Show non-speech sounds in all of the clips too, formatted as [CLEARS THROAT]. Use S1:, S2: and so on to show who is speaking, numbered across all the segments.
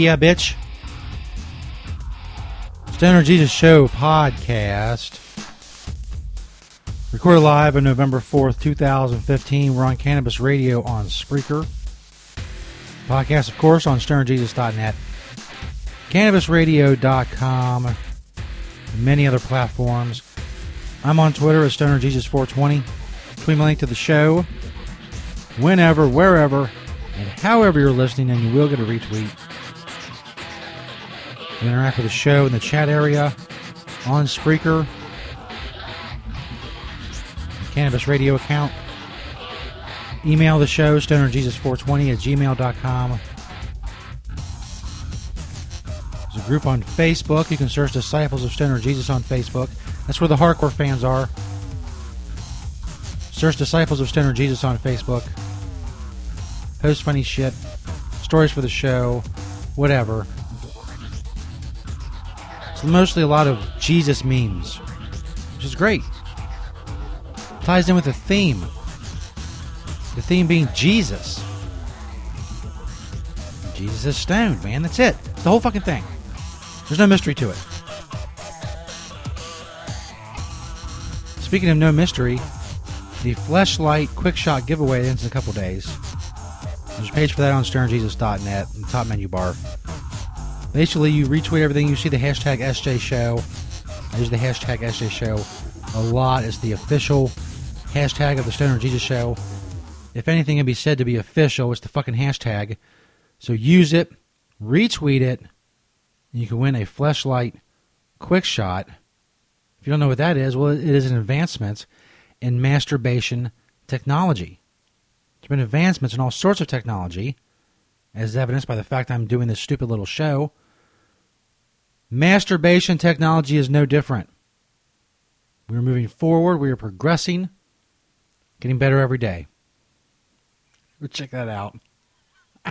S1: Yeah, bitch. Stoner Jesus Show podcast. Recorded live on November 4th, 2015. We're on Cannabis Radio on Spreaker. Podcast, of course, on stonerjesus.net. CannabisRadio.com. and Many other platforms. I'm on Twitter at StonerJesus420. Tweet my link to the show whenever, wherever, and however you're listening, and you will get a retweet. Interact with the show in the chat area on Spreaker, Cannabis Radio account. Email the show, stonerjesus420 at gmail.com. There's a group on Facebook. You can search Disciples of Stoner Jesus on Facebook. That's where the hardcore fans are. Search Disciples of Stoner Jesus on Facebook post funny shit, stories for the show, whatever. It's mostly a lot of Jesus memes, which is great. Ties in with the theme. The theme being Jesus. Jesus is stoned, man. That's it. It's the whole fucking thing. There's no mystery to it. Speaking of no mystery, the Fleshlight Quick Shot giveaway ends in a couple days. There's a page for that on stonerjesus.net in the top menu bar. Basically, you retweet everything. You see the hashtag SJ Show. I use the hashtag SJ Show a lot. It's the official hashtag of the Stoner Jesus Show. If anything can be said to be official, it's the fucking hashtag. So use it, retweet it, and you can win a Fleshlight Quick Shot. If you don't know what that is, well, it is an advancement in masturbation technology. There's been advancements in all sorts of technology, as evidenced by the fact I'm doing this stupid little show. Masturbation technology is no different. We are moving forward, we are progressing, getting better every day. Go check that out. [LAUGHS]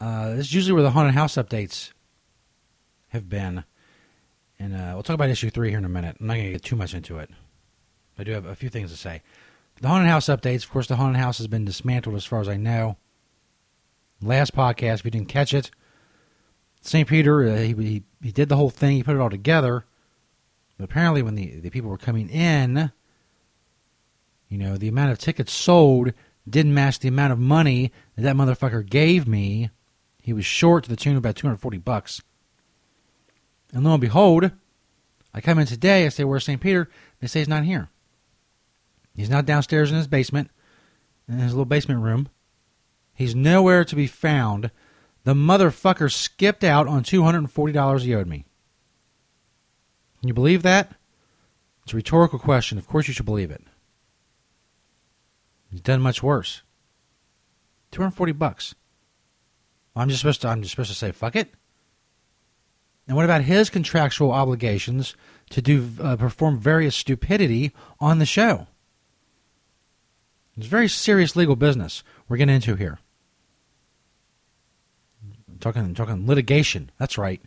S1: uh, this is usually where the haunted house updates have been. And uh, we'll talk about issue three here in a minute. I'm not going to get too much into it. I do have a few things to say. The haunted house updates. Of course, the haunted house has been dismantled as far as I know. Last podcast, if you didn't catch it, St. Peter, uh, he, he, he did the whole thing. He put it all together. But apparently, when the, the people were coming in, you know, the amount of tickets sold didn't match the amount of money that that motherfucker gave me. He was short to the tune of about 240 bucks. And lo and behold, I come in today, I say, Where's St. Peter? They say he's not here. He's not downstairs in his basement, in his little basement room. He's nowhere to be found. The motherfucker skipped out on $240 he owed me. Can you believe that? It's a rhetorical question. Of course you should believe it. He's done much worse. 240 bucks. I'm just supposed to I'm just supposed to say fuck it. And what about his contractual obligations to do uh, perform various stupidity on the show? It's very serious legal business we're getting into here. I'm talking I'm talking litigation. That's right.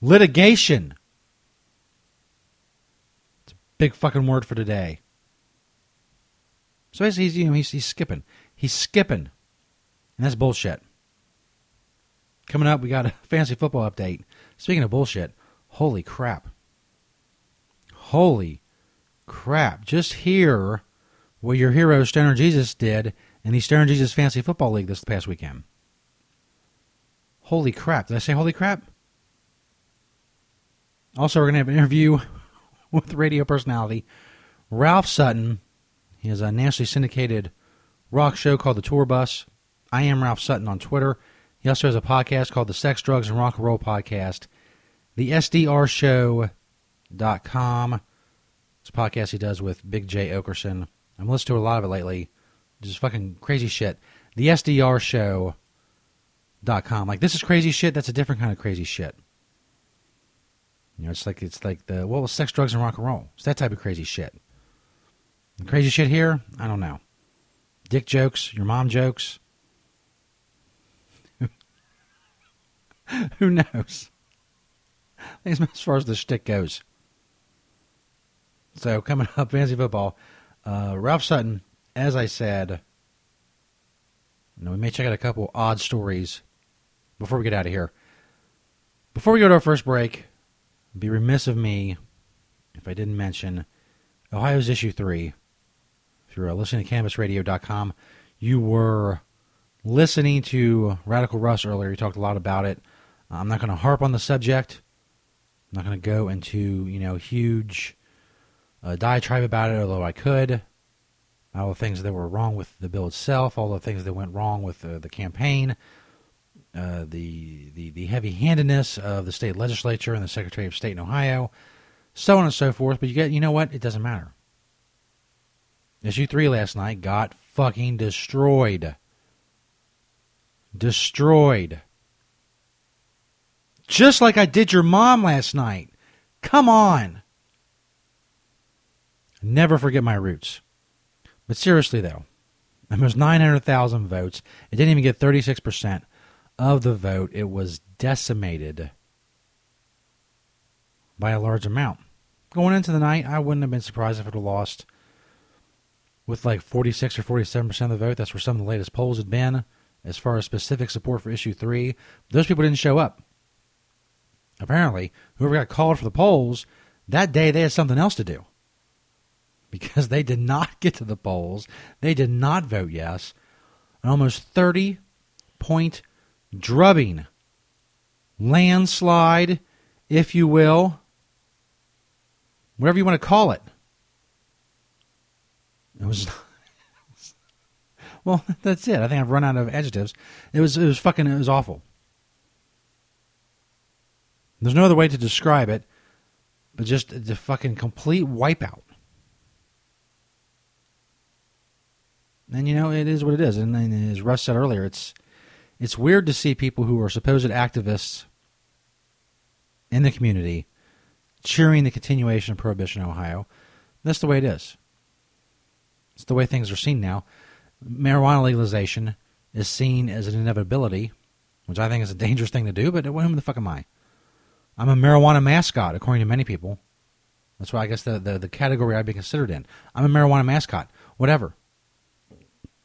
S1: Litigation. It's a big fucking word for today. So he's, you know, he's, he's skipping. He's skipping. And that's bullshit. Coming up, we got a [LAUGHS] fancy football update. Speaking of bullshit, holy crap. Holy crap. Just hear what your hero Stoner Jesus did in the Stoner Jesus Fancy Football League this past weekend. Holy crap. Did I say holy crap? Also, we're going to have an interview with radio personality Ralph Sutton. He has a nationally syndicated rock show called The Tour Bus. I am Ralph Sutton on Twitter. He also has a podcast called the Sex, Drugs, and Rock and Roll Podcast. The SDR SDRShow.com. It's a podcast he does with Big J. Okerson. I'm listening to a lot of it lately. Just fucking crazy shit. The SDRShow.com. Like, this is crazy shit. That's a different kind of crazy shit. You know, it's like it's like the well, sex, drugs, and rock and roll. It's that type of crazy shit. The crazy shit here, I don't know. Dick jokes, your mom jokes. [LAUGHS] Who knows? [LAUGHS] As far as the stick goes. So coming up, fantasy football. Uh, Ralph Sutton, as I said, you know, we may check out a couple odd stories before we get out of here. Before we go to our first break, be remiss of me if I didn't mention Ohio's issue three. If you're listening to CannabisRadio.com, you were listening to Radical Russ earlier. He talked a lot about it. I'm not going to harp on the subject. I'm not going to go into you know huge uh, diatribe about it, although I could. All the things that were wrong with the bill itself, all the things that went wrong with uh, the campaign, uh, the the the heavy-handedness of the state legislature and the Secretary of State in Ohio, so on and so forth. But you get, you know what? It doesn't matter. Issue three last night got fucking destroyed. Destroyed. Just like I did your mom last night. Come on. Never forget my roots. But seriously, though, it was 900,000 votes. It didn't even get 36% of the vote. It was decimated by a large amount. Going into the night, I wouldn't have been surprised if it lost with like 46 or 47% of the vote. That's where some of the latest polls had been as far as specific support for issue 3. Those people didn't show up. Apparently, whoever got called for the polls, that day they had something else to do. Because they did not [LAUGHS] get to the polls. They did not vote yes. An almost 30 point drubbing, landslide, if you will, whatever you want to call it. It was. [LAUGHS] well, that's it. I think I've run out of adjectives. It was. It was fucking. It was awful. There's no other way to describe it, but just the fucking complete wipeout. And you know, it is what it is. And, and as Russ said earlier, it's it's weird to see people who are supposed activists in the community cheering the continuation of prohibition in Ohio. That's the way it is. It's the way things are seen now. Marijuana legalization is seen as an inevitability, which I think is a dangerous thing to do, but whom the fuck am I? I'm a marijuana mascot, according to many people. That's why I guess the, the, the category I'd be considered in. I'm a marijuana mascot. Whatever.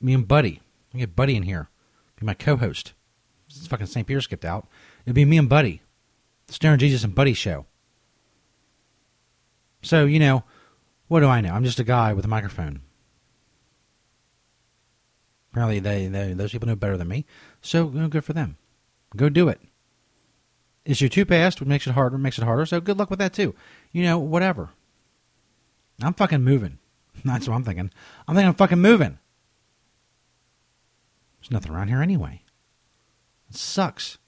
S1: Me and Buddy. I get Buddy in here. Be my co host. It's fucking St. Peter skipped out. It'd be me and Buddy. The Stoner Jesus and Buddy show. So, you know, what do I know? I'm just a guy with a microphone. Apparently, they, they those people know better than me. So, you know, good for them. Go do it. Issue two passed, which makes it harder, makes it harder. So, good luck with that too. You know, whatever. I'm fucking moving. [LAUGHS] That's what I'm thinking. I'm thinking I'm fucking moving. There's nothing around here anyway. It sucks.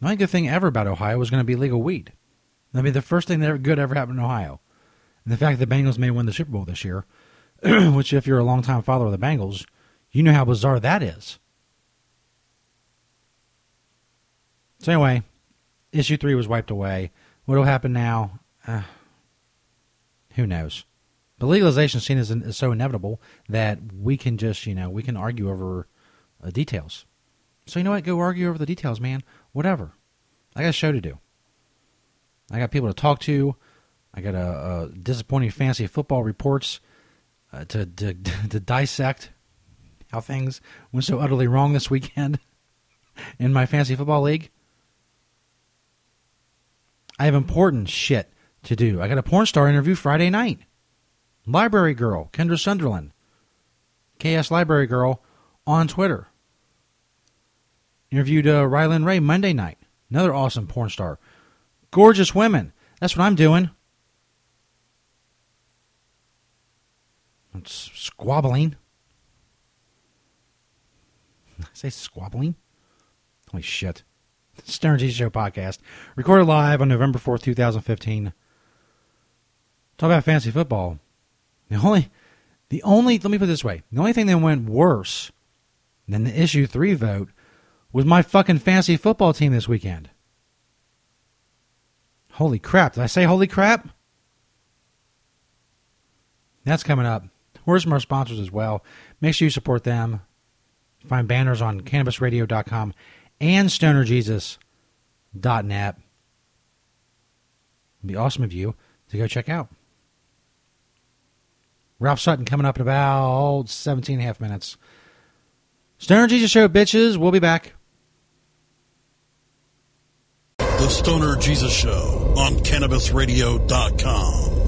S1: The only good thing ever about Ohio was going to be legal weed. That'd be the first thing that ever good ever happened in Ohio. And the fact that the Bengals may win the Super Bowl this year, [CLEARS THROAT] which, if you're a longtime follower of the Bengals, you know how bizarre that is. So, anyway, issue three was wiped away. What will happen now? Uh, who knows? The legalization scene is, so inevitable that we can just, you know, we can argue over uh, details. So, you know what? Go argue over the details, man. Whatever. I got a show to do. I got people to talk to. I got a, a disappointing fantasy football reports uh, to, to [LAUGHS] to dissect how things went so utterly wrong this weekend [LAUGHS] in my fantasy football league. I have important shit to do. I got a porn star interview Friday night. Library Girl, Kendra Sunderland. KS Library Girl on Twitter. Interviewed uh, Rylan Ray Monday night. Another awesome porn star. Gorgeous women. That's what I'm doing. It's squabbling. [LAUGHS] I say squabbling? Holy shit. [LAUGHS] Stoner Jesus Show podcast. Recorded live on November 4th, 2015. Talk about fantasy football. The only, the only, let me put it this way the only thing that went worse than the issue three vote was my fucking fantasy football team this weekend. Holy crap. Did I say holy crap? That's coming up. Where's our sponsors as well? Make sure you support them. Find banners on cannabisradio.com and stonerjesus.net. It'd be awesome of you to go check out. Ralph Sutton coming up in about 17 and a half minutes. Stoner Jesus Show, bitches. We'll be back.
S2: The Stoner Jesus Show on CannabisRadio.com.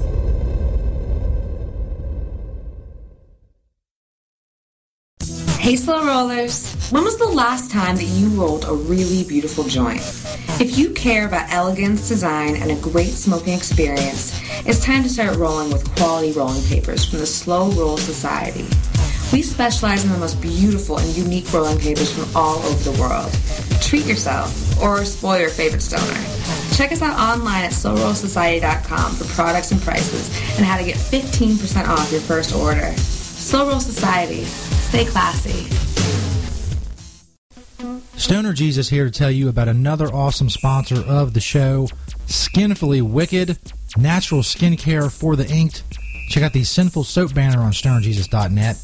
S3: Hey, Slow Rollers. When was the last time that you rolled a really beautiful joint? If you care about elegance, design, and a great smoking experience, it's time to start rolling with quality rolling papers from the Slow Roll Society. We specialize in the most beautiful and unique rolling papers from all over the world. Treat yourself or spoil your favorite stoner. Check us out online at slowrollsociety.com for products and prices and how to get 15% off your first order. Slow Roll Society. Stay classy.
S1: Stoner Jesus here to tell you about another awesome sponsor of the show, Skinfully Wicked, natural skincare for the inked. Check out the Sinful Soap banner on stonerjesus.net.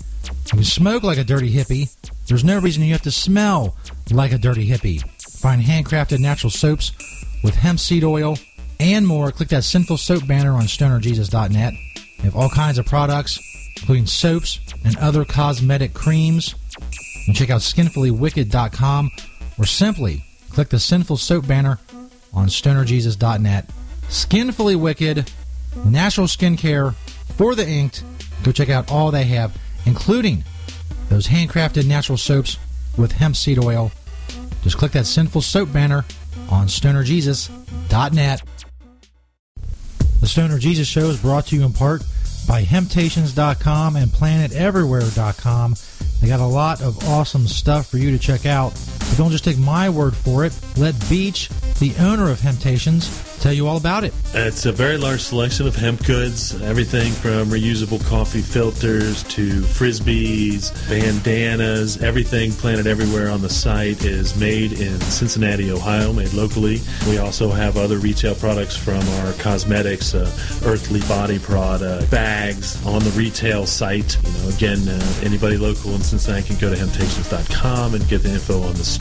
S1: You smoke like a dirty hippie. There's no reason you have to smell like a dirty hippie. Find handcrafted natural soaps with hemp seed oil and more. Click that Sinful Soap banner on stonerjesus.net. They have all kinds of products, including soaps and other cosmetic creams. And check out skinfullywicked.com or simply click the Sinful Soap banner on stonerjesus.net. Skinfully Wicked, natural skincare for the inked. Go check out all they have, including those handcrafted natural soaps with hemp seed oil. Just click that Sinful Soap banner on stonerjesus.net. The Stoner Jesus Show is brought to you in part by Hemptations.com and PlanetEverywhere.com. They got a lot of awesome stuff for you to check out. But don't just take my word for it. Let Beach, the owner of Hemptations, tell you all about it.
S4: It's a very large selection of hemp goods, everything from reusable coffee filters to frisbees, bandanas, everything planted everywhere on the site is made in Cincinnati, Ohio, made locally. We also have other retail products from our cosmetics, uh, earthly body product, bags on the retail site. You know, again, uh, anybody local in Cincinnati can go to hemptations.com and get the info on the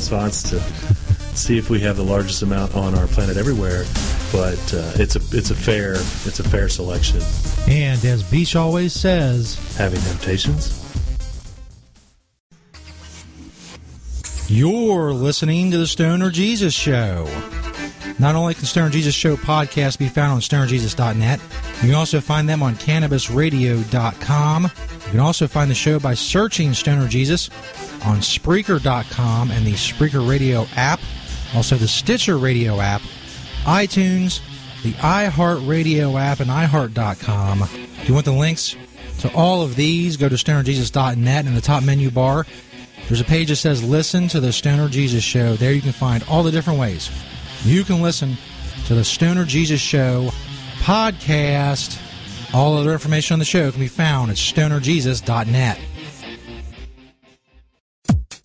S4: spots to see if we have the largest amount on our planet everywhere. But uh, it's a it's a fair it's a fair selection.
S1: And as Beach always says,
S4: having temptations.
S1: You're listening to the Stoner Jesus Show. Not only can the Stoner Jesus Show podcast be found on stonerjesus.net, you can also find them on cannabisradio.com. You can also find the show by searching Stoner Jesus on Spreaker.com and the Spreaker Radio app, also the Stitcher Radio app, iTunes, the iHeartRadio app, and iHeart.com. If you want the links to all of these, go to stonerjesus.net in the top menu bar. There's a page that says Listen to the Stoner Jesus Show. There you can find all the different ways you can listen to the Stoner Jesus Show podcast. All other information on the show can be found at stonerjesus.net.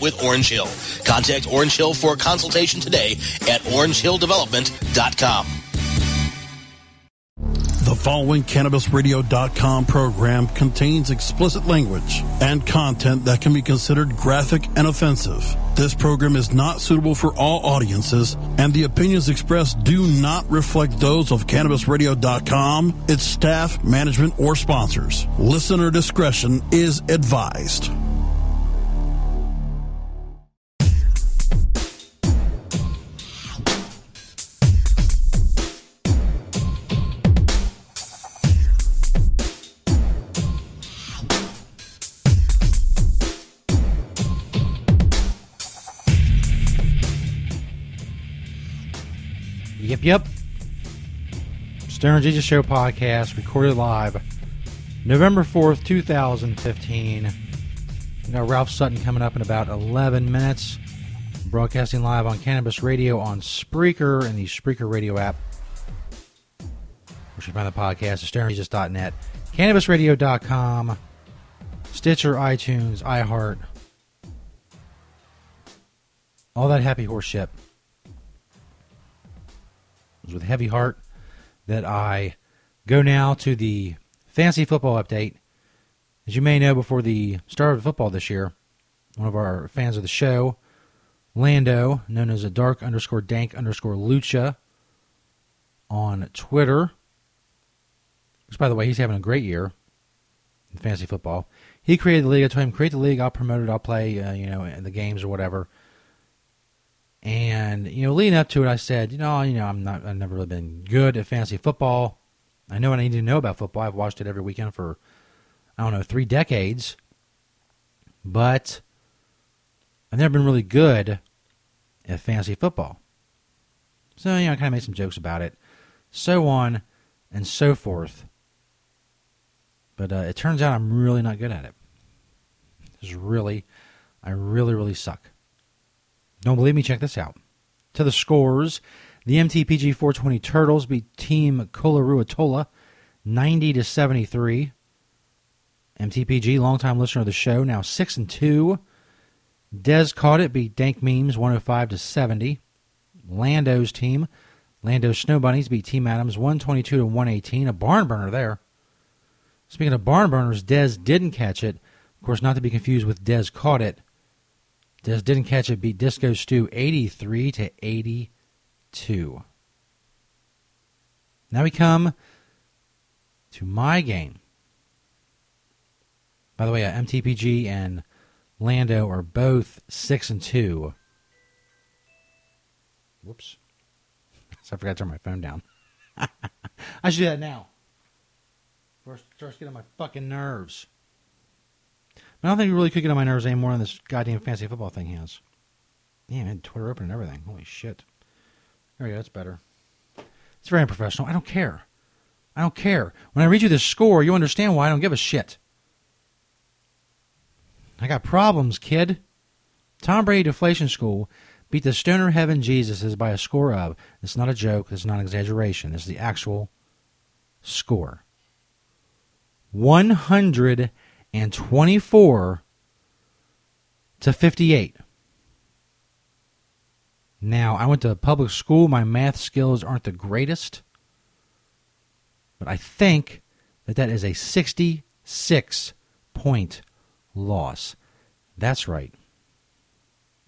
S5: with Orange Hill. Contact Orange Hill for a consultation today at orangehilldevelopment.com.
S2: The following CannabisRadio.com program contains explicit language and content that can be considered graphic and offensive. This program is not suitable for all audiences, and the opinions expressed do not reflect those of CannabisRadio.com, its staff, management, or sponsors. Listener discretion is advised.
S1: Yep, yep. Stoner Jesus Show podcast recorded live November 4th, 2015. We got Ralph Sutton coming up in about 11 minutes. Broadcasting live on Cannabis Radio on Spreaker and the Spreaker Radio app. Where you find the podcast at stonerjesus.net, cannabisradio.com, Stitcher, iTunes, iHeart. All that happy horse shit with a heavy heart that I go now to the fantasy football update. As you may know, before the start of football this year, one of our fans of the show, Lando, known as a dark underscore dank underscore lucha on Twitter, which, by the way, he's having a great year in fantasy football. He created the league. I told him, create the league. I'll promote it. I'll play, uh, you know, the games or whatever. And you know, leading up to it, I said, you know, you know, I'm not, I've never really been good at fantasy football. I know what I need to know about football. I've watched it every weekend for, I don't know, three decades. But I've never been really good at fantasy football. So you know, I kind of made some jokes about it, so on and so forth. But uh, it turns out I'm really not good at it. Is really, I really, really suck. Don't believe me? Check this out. To the scores, the MTPG 420 Turtles beat Team Kolaruatola 90 to 73. MTPG, longtime listener of the show, now 6 and 2. Des caught it, beat Dank Memes 105 to 70. Lando's team, Lando Snow Bunnies, beat Team Adams 122 to 118. A barn burner there. Speaking of barn burners, Des didn't catch it. Of course, not to be confused with Des caught it. Des didn't catch it, beat Disco Stew 83 to 82. Now we come to my game. By the way, uh, MTPG and Lando are both six and two. Whoops! [LAUGHS] So I forgot to turn my phone down. [LAUGHS] I should do that now. First, starts getting on my fucking nerves. I don't think it really could get on my nerves anymore than this goddamn fancy football thing has. Yeah, man, Twitter open and everything. Holy shit. There we go. That's better. It's very unprofessional. I don't care. I don't care. When I read you this score, you understand why I don't give a shit. I got problems, kid. Tom Brady Deflation School beat the Stoner Heaven Jesuses by a score of. It's not a joke. It's not an exaggeration. This is the actual score. 124 to 58. Now, I went to public school. My math skills aren't the greatest. But I think that that is a 66 point loss. That's right.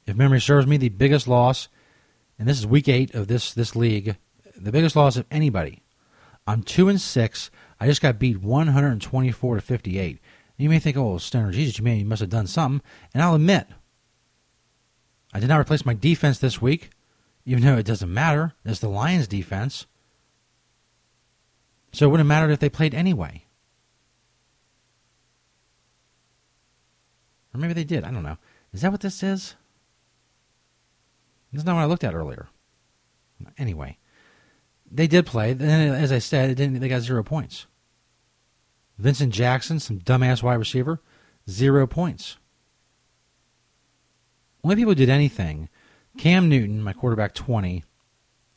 S1: If memory serves me, the biggest loss, and this is week eight of this this league, the biggest loss of anybody. I'm two and six. I just got beat 124 to 58. You may think, oh, Stoner, Jesus, you may you must have done something. And I'll admit, I did not replace my defense this week, even though it doesn't matter. It's the Lions' defense. So it wouldn't have mattered if they played anyway. Or maybe they did. I don't know. Is that what this is? That's not what I looked at earlier. Anyway, they did play. And as I said, they got zero points. Vincent Jackson, some dumbass wide receiver, zero points. Only people who did anything Cam Newton, my quarterback, 20.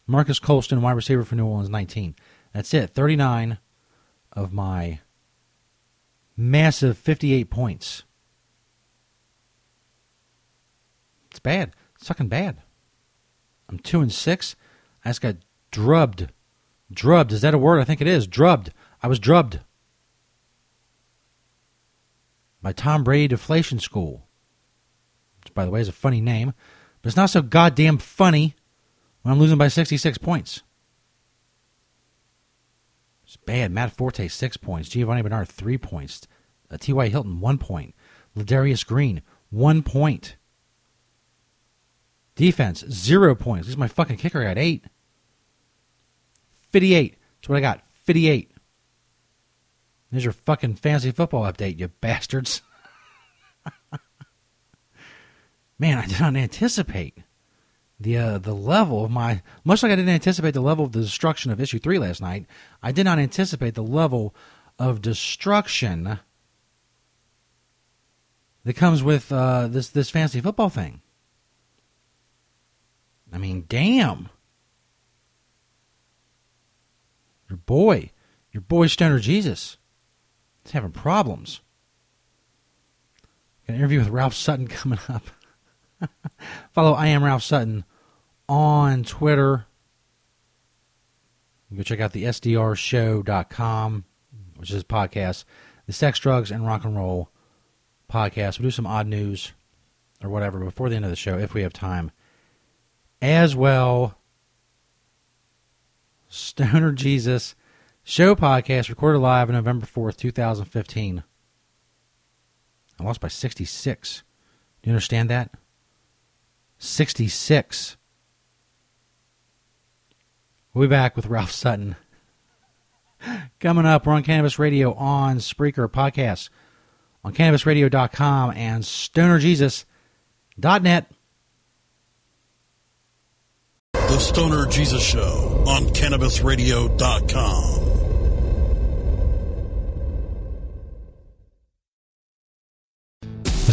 S1: Marques Colston, wide receiver for New Orleans, 19. That's it. 39 of my massive 58 points. It's bad. It's fucking bad. I'm two and six. I just got drubbed. Drubbed. Is that a word? I think it is. Drubbed. I was drubbed. By Tom Brady Deflation School. Which, by the way, is a funny name. But it's not so goddamn funny when I'm losing by 66 points. It's bad. Matt Forte, six points. Giovani Bernard, three points. Uh, T.Y. Hilton, one point. Ladarius Green, one point. Defense, zero points. This is my fucking kicker. Got eight. 58. That's what I got. 58. There's your fucking fantasy football update, you bastards. [LAUGHS] Man, I did not anticipate the uh, the level of my much like I didn't anticipate the level of the destruction of issue three last night. I did not anticipate the level of destruction that comes with uh, this this fantasy football thing. I mean, damn. Your boy, your boy Stoner Jesus, having problems. An interview with Ralph Sutton coming up. [LAUGHS] Follow I am Ralph Sutton on Twitter. Go check out the SDRshow.com, which is a podcast, the Sex, Drugs, and Rock and Roll podcast. We'll do some odd news or whatever before the end of the show if we have time as well. Stoner Jesus show podcast recorded live on November 4th, 2015. I lost by 66. Do you understand that? 66. We'll be back with Ralph Sutton. [LAUGHS] Coming up, we're on Cannabis Radio on Spreaker Podcast, on CannabisRadio.com and StonerJesus.net.
S2: The Stoner Jesus Show on CannabisRadio.com.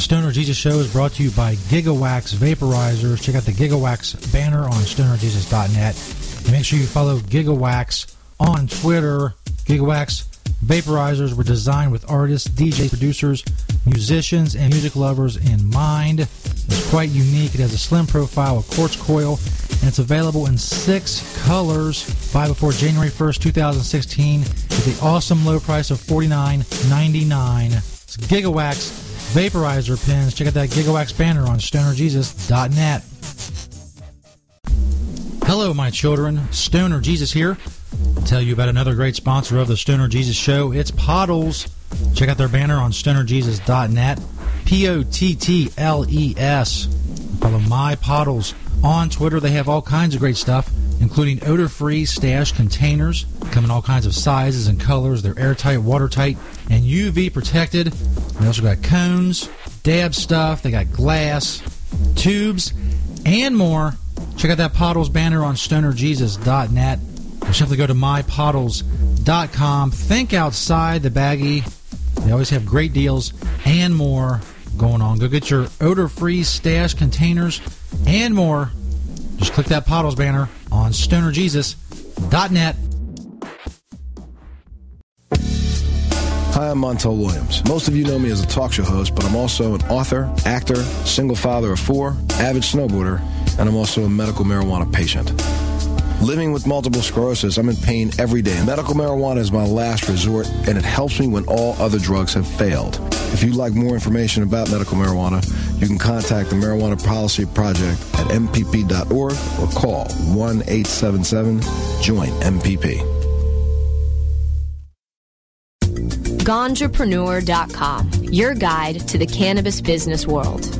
S1: The Stoner Jesus Show is brought to you by Gigawax Vaporizers. Check out the Gigawax banner on stonerjesus.net. And make sure you follow Gigawax on Twitter. Gigawax Vaporizers were designed with artists, DJs, producers, musicians, and music lovers in mind. It's quite unique. It has a slim profile, a quartz coil, and it's available in six colors. Buy before January 1st, 2016 at the awesome low price of $49.99. It's Gigawax Vaporizer pins. Check out that Gigawax banner on stonerjesus.net. Hello, my children. Stoner Jesus here. I'll tell you about another great sponsor of the Stoner Jesus Show. It's Pottles. Check out their banner on stonerjesus.net. P O T T L E S. Follow my Pottles on Twitter. They have all kinds of great stuff, including odor free stash containers. Come in all kinds of sizes and colors. They're airtight, watertight, and UV protected. They also got cones, dab stuff. They got glass, tubes, and more. Check out that Pottles banner on stonerjesus.net. Or simply go to mypottles.com. Think outside the baggie. They always have great deals and more going on. Go get your odor free stash containers and more. Just click that Pottles banner on stonerjesus.net.
S6: Hi, I'm Montel Williams. Most of you know me as a talk show host, but I'm also an author, actor, single father of four, avid snowboarder, and I'm also a medical marijuana patient. Living with multiple sclerosis, I'm in pain every day. Medical marijuana is my last resort, and it helps me when all other drugs have failed. If you'd like more information about medical marijuana, you can contact the Marijuana Policy Project at mpp.org or call 1 877 JOIN MPP.
S7: Ganjapreneur.com, your guide to the cannabis business world.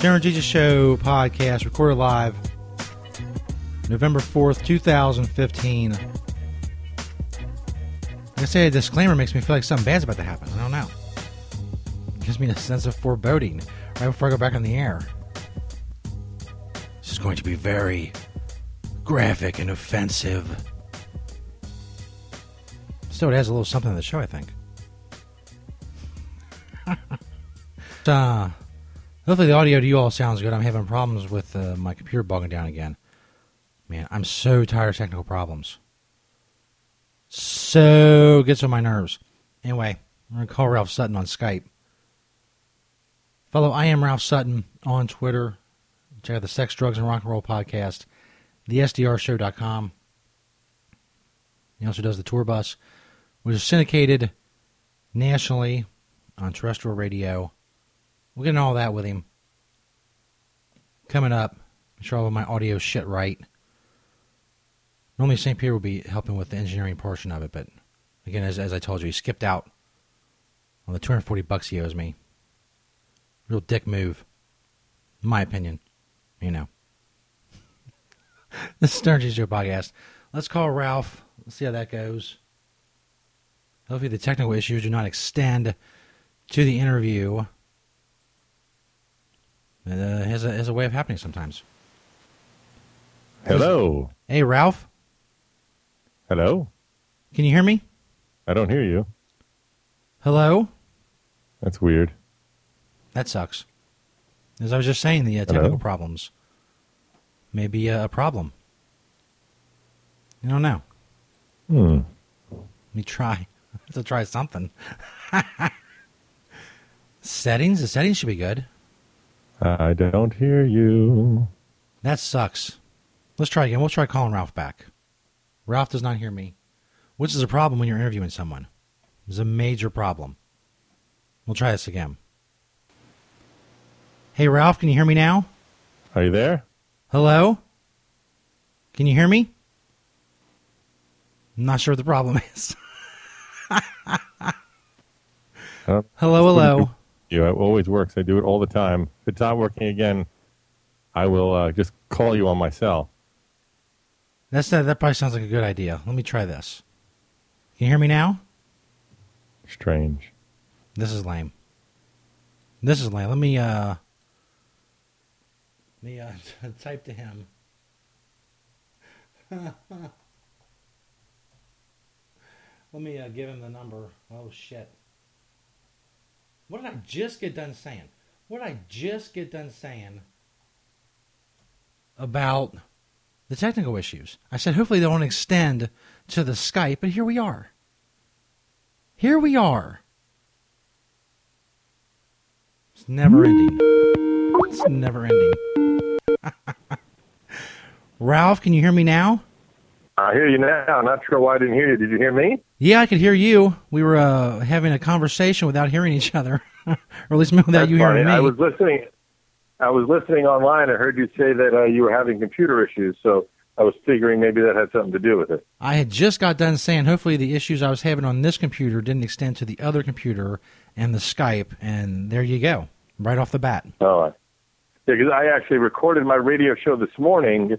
S1: Stoner Jesus Show podcast recorded live November 4th, 2015. Like I say, a disclaimer makes me feel like something bad's about to happen. I don't know. It gives me a sense of foreboding right before I go back on the air. This is going to be very graphic and offensive. Still, it adds a little something to the show, I think. [LAUGHS] uh, Hopefully the audio to you all sounds good. I'm having problems with uh, my computer bogging down again. Man, I'm so tired of technical problems. So gets on my nerves. Anyway, I'm going to call Ralph Sutton on Skype. Follow I am Ralph Sutton on Twitter. Check out the Sex, Drugs, and Rock and Roll podcast, thesdrshow.com. He also does the tour bus, which is syndicated nationally on terrestrial radio. We'll getting all that with him. Coming up, make sure all of my audio shit right. Normally, St. Peter will be helping with the engineering portion of it, but again, as, as I told you, he skipped out on the 240 bucks he owes me. Real dick move, in my opinion. You know. [LAUGHS] this is Stern Show podcast. Let's call Ralph. Let's see how that goes. Hopefully, the technical issues do not extend to the interview. Uh, has, a, has a way of happening sometimes.
S8: Hello.
S1: Hey, Ralph.
S8: Hello.
S1: Can you hear me?
S8: I don't hear you.
S1: Hello?
S8: That's weird.
S1: That sucks. As I was just saying, the uh, technical
S8: Hello?
S1: problems may be uh, a problem. I don't know.
S8: Hmm.
S1: Let me try. [LAUGHS] I have to try something. [LAUGHS] settings. The settings should be good.
S8: I don't hear you.
S1: That sucks. Let's try again. We'll try calling Ralph back. Ralph does not hear me, which is a problem when you're interviewing someone. It's a major problem. We'll try this again. Hey, Ralph, can you hear me now?
S8: Are you there?
S1: Hello? Can you hear me? I'm not sure what the problem [LAUGHS] is.
S8: Huh?
S1: hello, hello.
S8: You. It always works. I do it all the time. If it's not working again, I will uh, just call you on my cell.
S1: That's that. That probably sounds like a good idea. Let me try this. Can you hear me now?
S8: Strange.
S1: This is lame. This is lame. Let me uh. Let me uh, [LAUGHS] type to him. [LAUGHS] Let me uh, give him the number. Oh shit! What did I just get done saying? What did I just get done saying about the technical issues? I said hopefully they won't extend to the Skype, but here we are. Here we are. It's never ending. It's never ending. [LAUGHS] Ralph, can you hear me now?
S9: I hear you now. Not sure why I didn't hear you. Did you hear me?
S1: Yeah, I could hear you. We were uh, having a conversation without hearing each other, [LAUGHS] or at least without
S9: That's
S1: you
S9: funny.
S1: hearing me.
S9: I was listening. I was listening online. I heard you say that uh, you were having computer issues, so I was figuring maybe that had something to do with it.
S1: I had just got done saying hopefully the issues I was having on this computer didn't extend to the other computer and the Skype, and there you go, right off the bat.
S9: Oh, yeah, because I actually recorded my radio show this morning,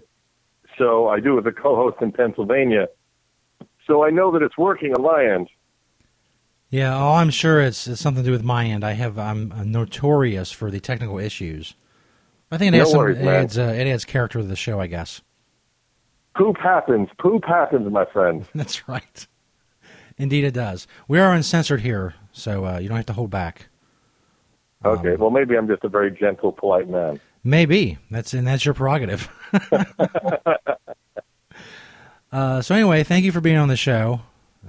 S9: so I do with a co-host in Pennsylvania. So I know that it's working on my end.
S1: Yeah, oh, I'm sure it's, it's something to do with my end. I have I'm uh, notorious for the technical issues. I think it
S9: No
S1: adds, some, it, adds uh, it adds character to the show, I guess.
S9: Poop happens. Poop happens, my friend. [LAUGHS]
S1: That's right. Indeed, it does. We are uncensored here, so uh, you don't have to hold back.
S9: Okay. well, maybe I'm just a very gentle, polite man.
S1: Maybe that's and that's your prerogative. [LAUGHS] uh, so anyway, thank you for being on the show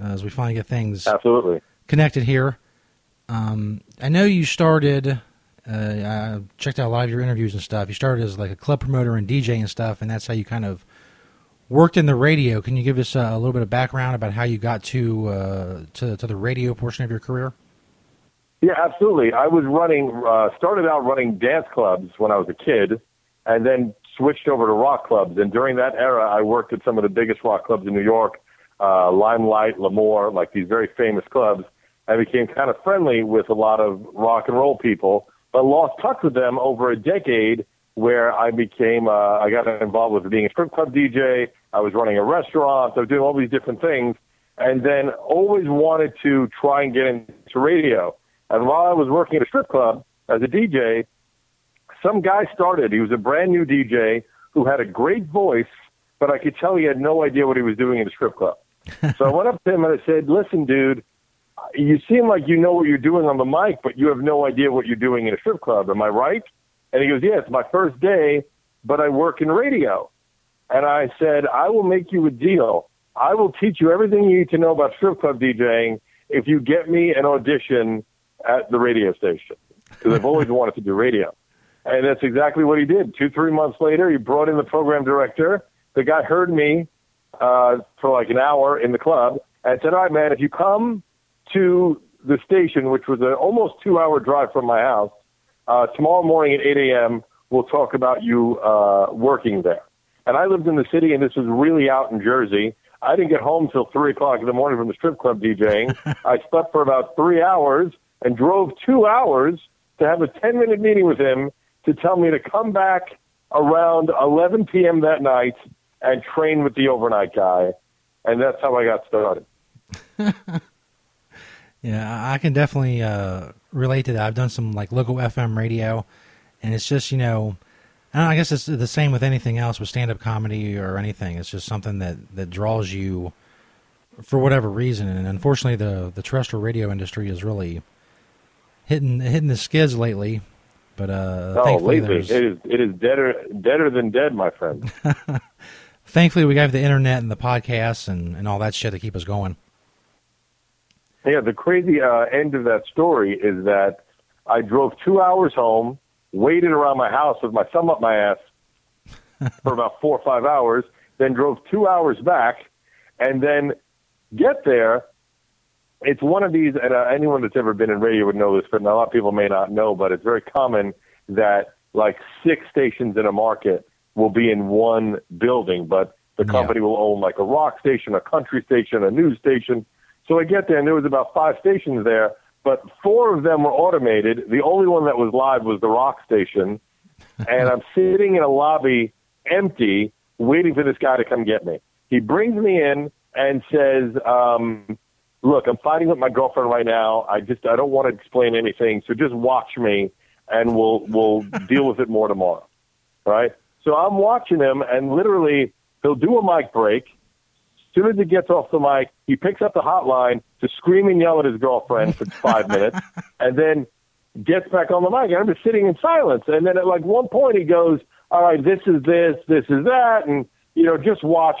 S1: uh, as we finally get things
S9: Absolutely.
S1: connected here. Um, I know you started. Uh, I checked out a lot of your interviews and stuff. You started as like a club promoter and DJ and stuff, and that's how you kind of worked in the radio. Can you give us uh, a little bit of background about how you got to uh, to to the radio portion of your career?
S9: Yeah, absolutely. I was running, uh, started out running dance clubs when I was a kid, and then switched over to rock clubs. And during that era, I worked at some of the biggest rock clubs in New York, uh, Limelight, L'Amour, like these very famous clubs. I became kind of friendly with a lot of rock and roll people, but lost touch with them over a decade where I became, uh, I got involved with being a strip club DJ. I was running a restaurant. I was doing all these different things and then always wanted to try and get into radio. And while I was working at a strip club as a DJ, some guy started. He was a brand new DJ who had a great voice, but I could tell he had no idea what he was doing in a strip club. [LAUGHS] so I went up to him and I said, "Listen, dude, you seem like you know what you're doing on the mic, but you have no idea what you're doing in a strip club. Am I right?" And he goes, "Yeah, it's my first day, but I work in radio." And I said, "I will make you a deal. I will teach you everything you need to know about strip club DJing if you get me an audition at the radio station because I've always wanted to do radio." And that's exactly what he did. Two, three months later, he brought in the program director. The guy heard me uh, for like an hour in the club and said, "All right, man, if you come to the station, which was an almost two-hour drive from my house, uh, tomorrow morning at 8 a.m., we'll talk about you uh, working there." And I lived in the city, and this was really out in Jersey. I didn't get home till three o'clock in the morning from the strip club DJing. [LAUGHS] I slept for about three hours and drove two hours to have a 10 minute meeting with him to tell me to come back around 11 p.m. that night and train with the overnight guy. And that's how I got started. [LAUGHS]
S1: Yeah, I can definitely uh, relate to that. I've done some like local FM radio, and it's just you know, I, I guess it's the same with anything else with stand up comedy or anything. It's just something that that draws you for whatever reason. And unfortunately, the the terrestrial radio industry is really hitting hitting the skids lately. But uh,
S9: oh,
S1: thankfully,
S9: lately,
S1: there's
S9: it is, it is deader, deader than dead, my friend. [LAUGHS]
S1: Thankfully, we have the internet and the podcasts and, and all that shit to keep us going.
S9: Yeah, the crazy uh, end of that story is that I drove two hours home, waited around my house with my thumb up my ass [LAUGHS] for about four or five hours, then drove two hours back, and then get there. It's one of these, and uh, anyone that's ever been in radio would know this, but a lot of people may not know. But it's very common that like six stations in a market will be in one building, but the company will own like a rock station, a country station, a news station. So I get there, and there was about five stations there, but four of them were automated. The only one that was live was the rock station, [LAUGHS] and I'm sitting in a lobby empty, waiting for this guy to come get me. He brings me in and says, um, "Look, I'm fighting with my girlfriend right now. I just I don't want to explain anything, so just watch me, and we'll we'll [LAUGHS] deal with it more tomorrow." Right? So I'm watching him, and literally he'll do a mic break. As soon as he gets off the mic, he picks up the hotline to scream and yell at his girlfriend for [LAUGHS] five minutes, and then gets back on the mic. And I'm just sitting in silence. And then at like one point, he goes, "All right, this is this, this is that," and you know, just watch.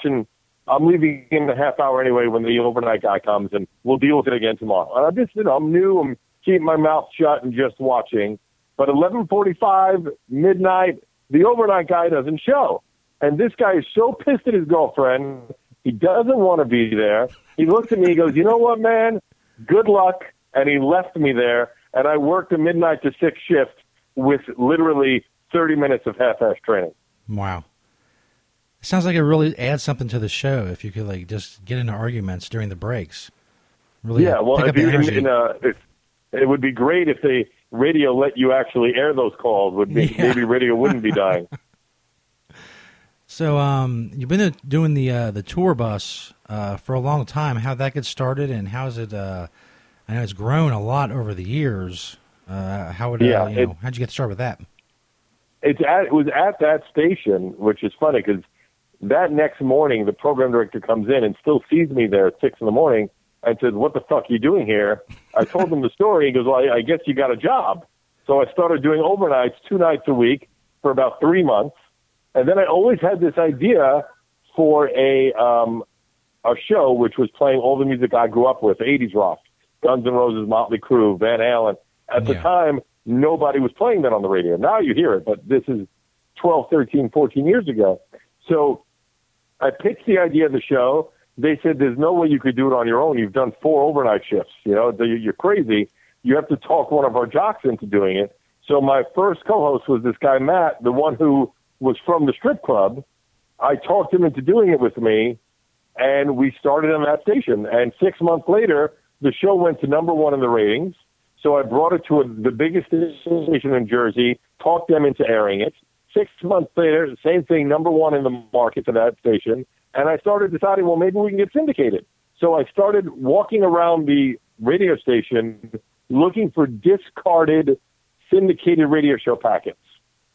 S9: I'm leaving in a half hour anyway when the overnight guy comes, and we'll deal with it again tomorrow. And I'm just, you know, I'm new. I'm keeping my mouth shut and just watching. But 11:45 midnight, the overnight guy doesn't show. And this guy is so pissed at his girlfriend. He doesn't want to be there. He looks at me. He goes, "You know what, man? Good luck." And he left me there. And I worked a midnight to six shift with literally 30 minutes of half-ass training.
S1: Wow. Sounds like it really adds something to the show if you could like just get into arguments during the breaks. Really
S9: yeah, well, if you, in, a, if, it would be great if the radio let you actually air those calls. Would be,
S1: Yeah.
S9: maybe radio wouldn't be dying. [LAUGHS]
S1: So, um, you've been uh, doing the uh, the tour bus uh, for a long time. How that get started, and how's it? Uh, I know it's grown a lot over the years. Uh, how would uh,
S9: Yeah,
S1: you know?
S9: it-
S1: how'd you get started with that?
S9: It's at, it was at that station, which is funny because that next morning the program director comes in and still sees me there at six in the morning and says, "What the fuck are you doing here?" I told him the story. He goes, "Well, I, I guess you got a job." So I started doing overnights two nights a week for about three months, and then I always had this idea for a um, a show which was playing all the music I grew up with, 80s rock, Guns N' Roses, Motley Crue, Van Halen. At the time, nobody was playing that on the radio. Now you hear it, but this is 12, 13, 14 years ago. So I pitched the idea of the show. They said, there's no way you could do it on your own. You've done four overnight shifts. You know, you're crazy. You have to talk one of our jocks into doing it. So my first co-host was this guy, Matt, the one who was from the strip club. I talked him into doing it with me and we started on that station. And six months later, the show went to number one in the ratings. So I brought it to a, the biggest station in Jersey, talked them into airing it. Six months later, the same thing, number one in the market for that station. And I started deciding, well, maybe we can get syndicated. So I started walking around the radio station looking for discarded syndicated radio show packets.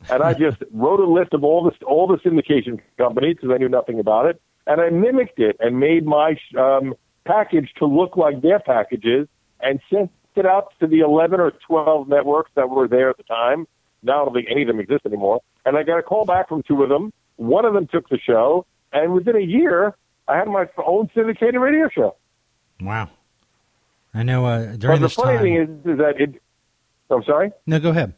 S9: And I [LAUGHS] just wrote a list of all the all the syndication companies because I knew nothing about it, and I mimicked it and made my um, package to look like their packages, and sent it out to the 11 or 12 networks that were there at the time. Now I don't think any of them exist anymore. And I got a call back from two of them. One of them took the show, and within a year, I had my own syndicated radio show.
S1: Wow. I know. Uh,
S9: But
S1: during
S9: the
S1: this
S9: funny
S1: time.
S9: thing is, is that it. I'm sorry.
S1: no, go ahead.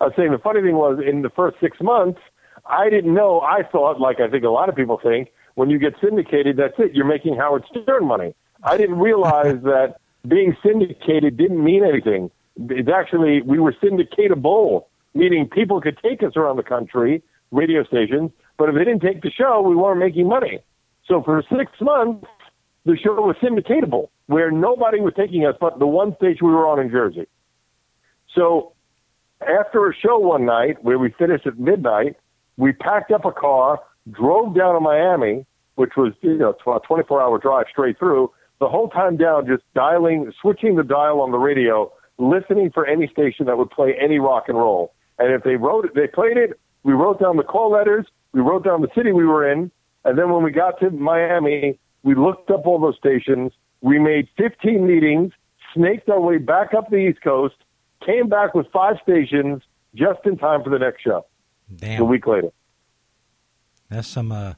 S9: I was saying the funny thing was in the first six months, I didn't know. I thought, like I think a lot of people think, when you get syndicated, that's it. You're making Howard Stern money. I didn't realize [LAUGHS] that being syndicated didn't mean anything. It's actually we were syndicatable, meaning people could take us around the country, radio stations, but if they didn't take the show, we weren't making money. So for six months, the show was syndicatable, where nobody was taking us but the one station we were on in Jersey. So after a show one night where we finished at midnight, we packed up a car, drove down to Miami, which was you know a 24 hour drive straight through. The whole time down, just dialing, switching the dial on the radio, listening for any station that would play any rock and roll. And if they wrote it, they played it. We wrote down the call letters. We wrote down the city we were in. And then when we got to Miami, we looked up all those stations. We made 15 meetings, snaked our way back up the East Coast, came back with five stations just in time for the next show.
S1: Damn.
S9: A week later.
S1: That's some, uh,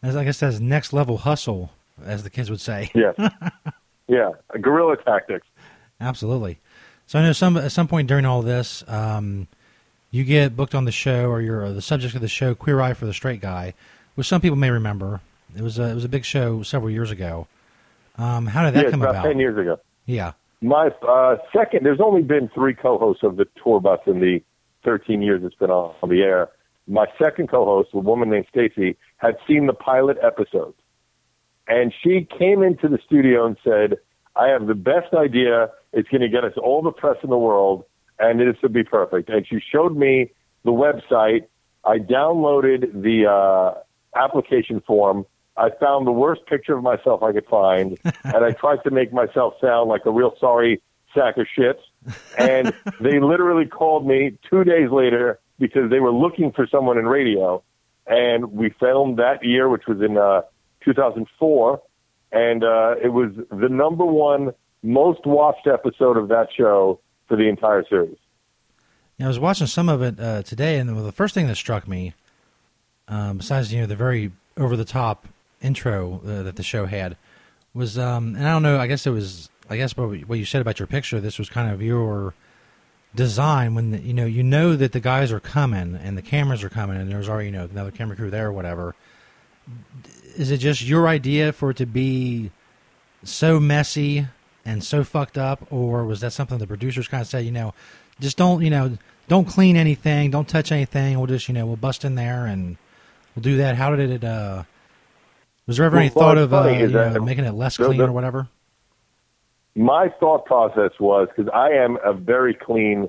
S1: that's, I guess that's next level hustle, as the kids would say.
S9: Yeah. [LAUGHS] yeah. Guerrilla tactics.
S1: Absolutely. So I know some at some point during all this, um, you get booked on the show, or you're the subject of the show, Queer Eye for the Straight Guy, which some people may remember. It was a, it was a big show several years ago. Um, how did that
S9: yeah,
S1: come
S9: about,
S1: about?
S9: Ten years ago.
S1: Yeah.
S9: My uh, second, there's only been three co-hosts of the tour bus in the 13 years it's been on the air. My second co-host, a woman named Stacy, had seen the pilot episode, and she came into the studio and said, "I have the best idea. It's going to get us all the press in the world, and this would be perfect." And she showed me the website. I downloaded the uh, application form. I found the worst picture of myself I could find, [LAUGHS] and I tried to make myself sound like a real sorry sack of shit. And [LAUGHS] they literally called me two days later because they were looking for someone in radio. And we filmed that year, which was in uh, 2004. And uh, it was the number one most watched episode of that show for the entire series.
S1: Yeah, I was watching some of it uh, today, and the first thing that struck me, um, besides you know the very over the top intro uh, that the show had, was um, and I don't know, I guess it was, I guess what you said about your picture, this was kind of your design when the, you know you know that the guys are coming and the cameras are coming and there's already you know another camera crew there or whatever. Is it just your idea for it to be so messy and so fucked up, or was that something the producers kind of said? You know, just don't you know don't clean anything, don't touch anything. We'll just you know we'll bust in there and we'll do that. How did it? uh Was there ever
S9: Well,
S1: any thought of uh, you know, making it less
S9: the-
S1: clean
S9: the-
S1: or whatever?
S9: my thought process was because I am a very clean,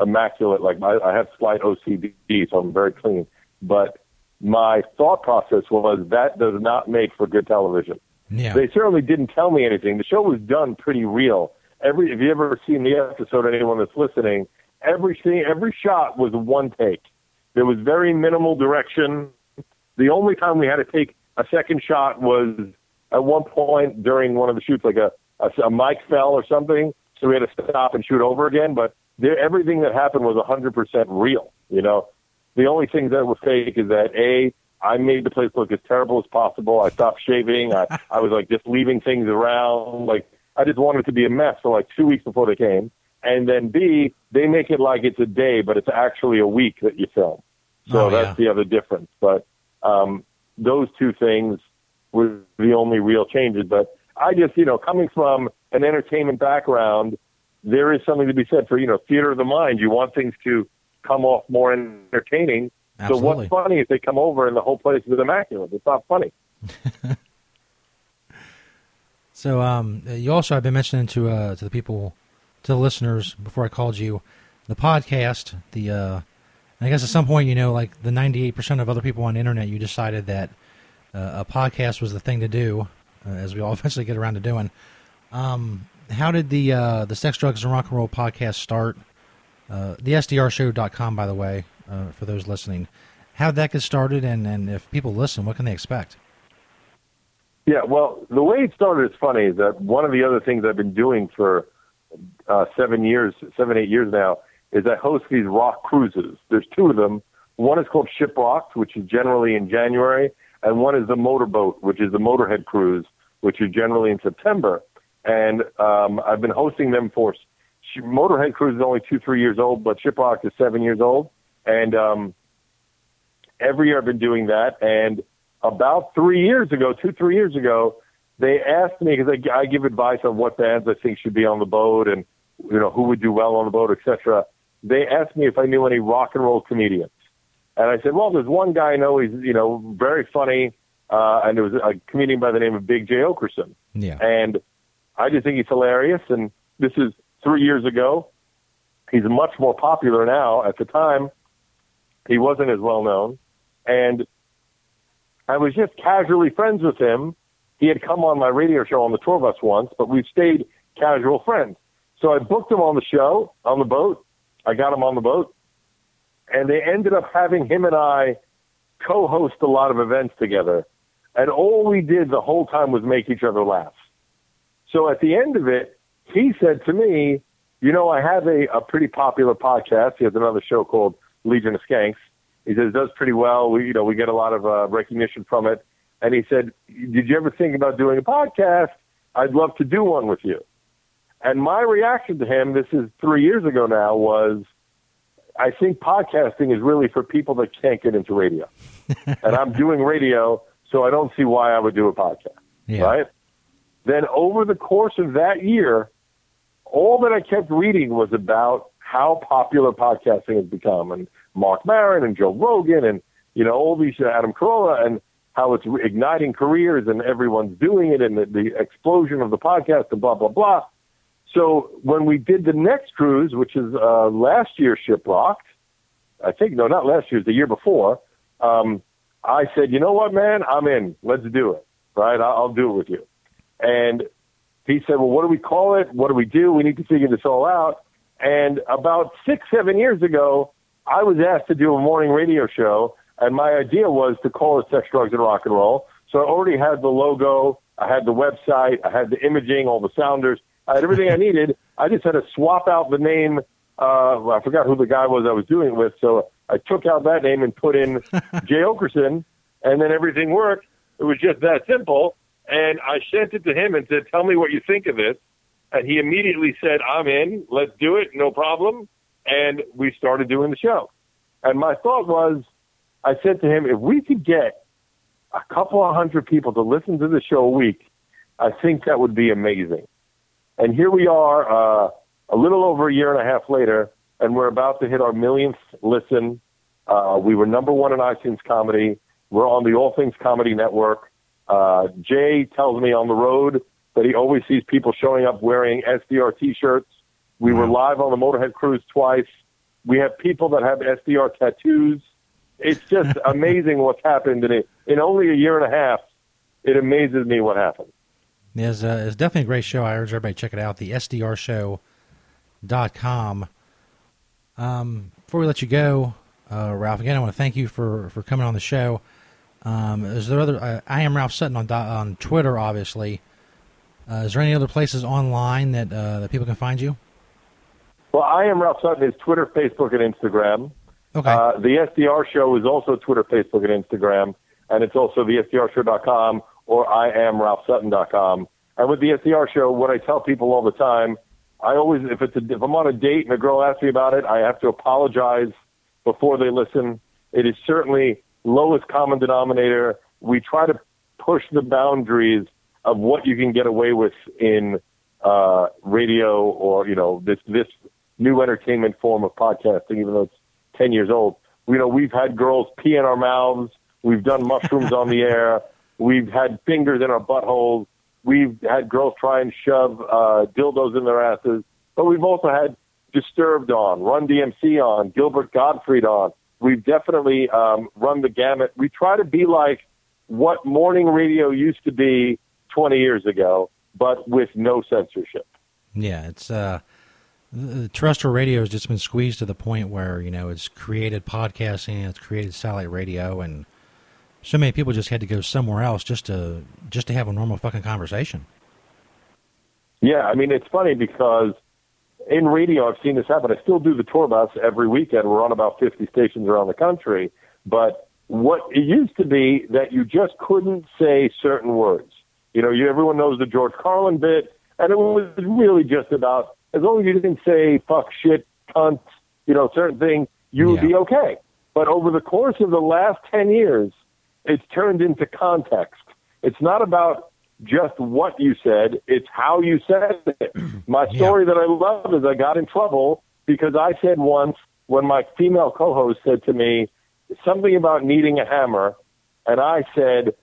S9: immaculate. Like I, I have slight OCD, so I'm very clean. But my thought process was that does not make for good television.
S1: Yeah.
S9: They certainly didn't tell me anything. The show was done pretty real. Every if you ever seen the episode, anyone that's listening, every scene, every shot was one take. There was very minimal direction. The only time we had to take a second shot was at one point during one of the shoots, like a a, a mic fell or something, so we had to stop and shoot over again. But there, everything that happened was 100% real. You know, the only thing that was fake is that a I made the place look as terrible as possible. I stopped shaving. I [LAUGHS] I was like just leaving things around. Like I just wanted it to be a mess for like two weeks before they came. And then B, they make it like it's a day, but it's actually a week that you film. So
S1: Oh,
S9: that's the other difference. But um, those two things were the only real changes. But I just, you know, coming from an entertainment background, there is something to be said for, you know, theater of the mind. You want things to come off more entertaining. So what's funny if they come over and the whole place is immaculate? It's not funny. [LAUGHS]
S1: So um, you also I've been mentioning to uh, to the people, to the listeners before I called you, the podcast. The uh, I guess at some point you know like the ninety eight percent of other people on the internet, you decided that uh, a podcast was the thing to do, uh, as we all [LAUGHS] eventually get around to doing. Um, how did the uh, the Sex, Drugs, and Rock and Roll podcast start? Uh, the SDRshow.com, by the way, uh, for those listening. How did that get started, and, and if people listen, what can they expect?
S9: Yeah, well, the way it started is funny. That one of the other things I've been doing for uh, seven years, seven eight years now, is I host these rock cruises. There's two of them. One is called Ship Shiprocked, which is generally in January, and one is the Motorboat, which is the Motorhead cruise, which is generally in September. And um, I've been hosting them for Motorhead cruise is only two three years old, but Ship Shiprocked is seven years old, and um, every year I've been doing that. And about three years ago, two, three years ago, they asked me because I, I give advice on what bands I think should be on the boat and, you know, who would do well on the boat, etc. They asked me if I knew any rock and roll comedians. And I said, well, there's one guy I know, he's, you know, very funny. Uh, and there was a comedian by the name of Big J. Oakerson.
S1: Yeah.
S9: And I just think he's hilarious. And this is three years ago. He's much more popular now. At the time, he wasn't as well known. And I was just casually friends with him. He had come on my radio show on the tour bus once, but we've stayed casual friends. So I booked him on the show, on the boat. I got him on the boat. And they ended up having him and I co host a lot of events together. And all we did the whole time was make each other laugh. So at the end of it, he said to me, You know, I have a, a pretty popular podcast. He has another show called Legion of Skanks. He says it does pretty well. We, you know, we get a lot of uh, recognition from it. And he said, "Did you ever think about doing a podcast? I'd love to do one with you." And my reaction to him, this is three years ago now, was, I think podcasting is really for people that can't get into radio. [LAUGHS] and I'm doing radio, so I don't see why I would do a podcast.
S1: Yeah.
S9: Right? Then over the course of that year, all that I kept reading was about how popular podcasting has become and Marc Maron and Joe Rogan and, you know, all these uh, Adam Carolla and how it's igniting careers and everyone's doing it and the, the explosion of the podcast and blah, blah, blah. So when we did the next cruise, which is uh, last year's Shiprocked, I think, no, not last year's, the year before, um, I said, you know what, man, I'm in. Let's do it. Right? I'll, I'll do it with you. And he said, well, what do we call it? What do we do? We need to figure this all out. And about six, seven years ago, I was asked to do a morning radio show, and my idea was to call it Sex, Drugs, and Rock and Roll. So I already had the logo, I had the website, I had the imaging, all the sounders, I had everything I [LAUGHS] needed. I just had to swap out the name. Uh, I forgot who the guy was I was doing it with, so I took out that name and put in [LAUGHS] Jay Oakerson, and then everything worked. It was just that simple. And I sent it to him and said, "Tell me what you think of this." And he immediately said, "I'm in. Let's do it. No problem." And we started doing the show. And my thought was, I said to him, if we could get a couple of hundred people to listen to the show a week, I think that would be amazing. And here we are, uh, a little over a year and a half later, and we're about to hit our millionth listen. Uh, we were number one in iTunes comedy. We're on the All Things Comedy Network. Uh, Jay tells me on the road that he always sees people showing up wearing SDR t-shirts. We were live on the Motorhead cruise twice. We have people that have SDR tattoos. It's just [LAUGHS] amazing what's happened in it. In only a year and a half, it amazes me what happened.
S1: It's, uh, it's definitely a great show. I urge everybody to check it out. The SDR Show SDRshow.com. Um, before we let you go, uh, Ralph, again, I want to thank you for, for coming on the show. Um, is there other? Uh, I am Ralph Sutton on on Twitter, obviously. Uh, is there any other places online that uh, that people can find you?
S9: Well, I am Ralph Sutton is Twitter, Facebook, and Instagram.
S1: Okay.
S9: Uh, the SDR show is also Twitter, Facebook, and Instagram, and it's also the SDRshow.com or I am RalphSutton.com. And with the SDR show, what I tell people all the time, I always, if it's a, if I'm on a date and a girl asks me about it, I have to apologize before they listen. It is certainly lowest common denominator. We try to push the boundaries of what you can get away with in uh, radio or you know this this new entertainment form of podcasting, even though it's ten years old. You know, we've had girls pee in our mouths. We've done mushrooms on the [LAUGHS] air. We've had fingers in our buttholes. We've had girls try and shove uh, dildos in their asses. But we've also had Disturbed on, Run DMC on, Gilbert Gottfried on. We've definitely um, run the gamut. We try to be like what morning radio used to be 20 years ago, but with no censorship.
S1: Yeah, it's uh, the terrestrial radio has just been squeezed to the point where you know it's created podcasting, it's created satellite radio, and so many people just had to go somewhere else just to just to have a normal fucking conversation.
S9: Yeah, I mean it's funny because in radio I've seen this happen. I still do the tour bus every weekend. We're on about 50 stations around the country, but what it used to be that you just couldn't say certain words. You know, you everyone knows the George Carlin bit, and it was really just about as long as you didn't say fuck, shit, cunt, you know, certain thing, you would be okay. But over the course of the last 10 years, it's turned into context. It's not about just what you said, it's how you said it. [CLEARS THROAT] My story that I love is I got in trouble because I said once when my female co host said to me something about needing a hammer, and I said,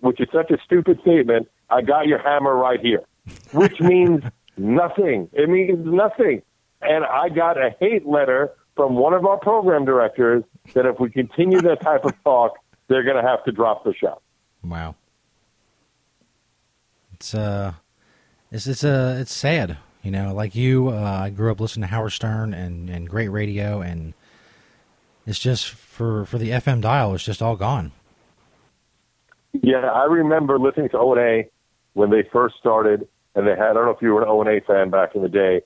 S9: which is such a stupid statement, I got your hammer right here, which [LAUGHS] means nothing. It means nothing. And I got a hate letter from one of our program directors that if we continue that type of talk, they're going to have to drop the show.
S1: Wow. It's uh, it's it's uh, it's sad. You know, like you, uh, I grew up listening to Howard Stern and and great radio, and it's just for for the FM dial, it's just all gone.
S9: Yeah, I remember listening to O and A when they first started, and they had. I don't know if you were an O and A fan back in the day,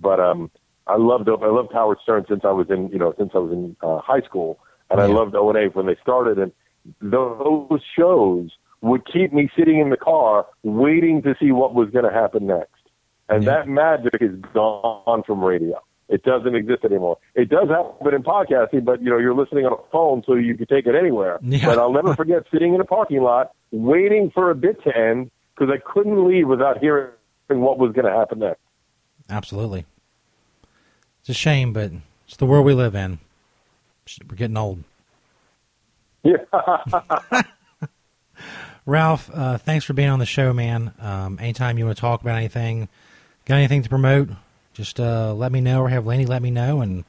S9: but um, I loved I loved Howard Stern since I was in you know since I was in uh, high school, and I loved O and A when they started, and those shows would keep me sitting in the car waiting to see what was going to happen next. And that magic is gone from radio. It doesn't exist anymore. It does happen in podcasting, but you know you're listening on a phone, so you can take it anywhere.
S1: Yeah.
S9: But I'll never forget sitting in a parking lot waiting for a bit to end because I couldn't leave without hearing what was going to happen next.
S1: Absolutely. It's a shame, but it's the world we live in. We're getting old.
S9: Yeah. [LAUGHS]
S1: Ralph, uh, thanks for being on the show, man. Um, anytime you want to talk about anything, got anything to promote, just uh, let me know or have Laney let me know, and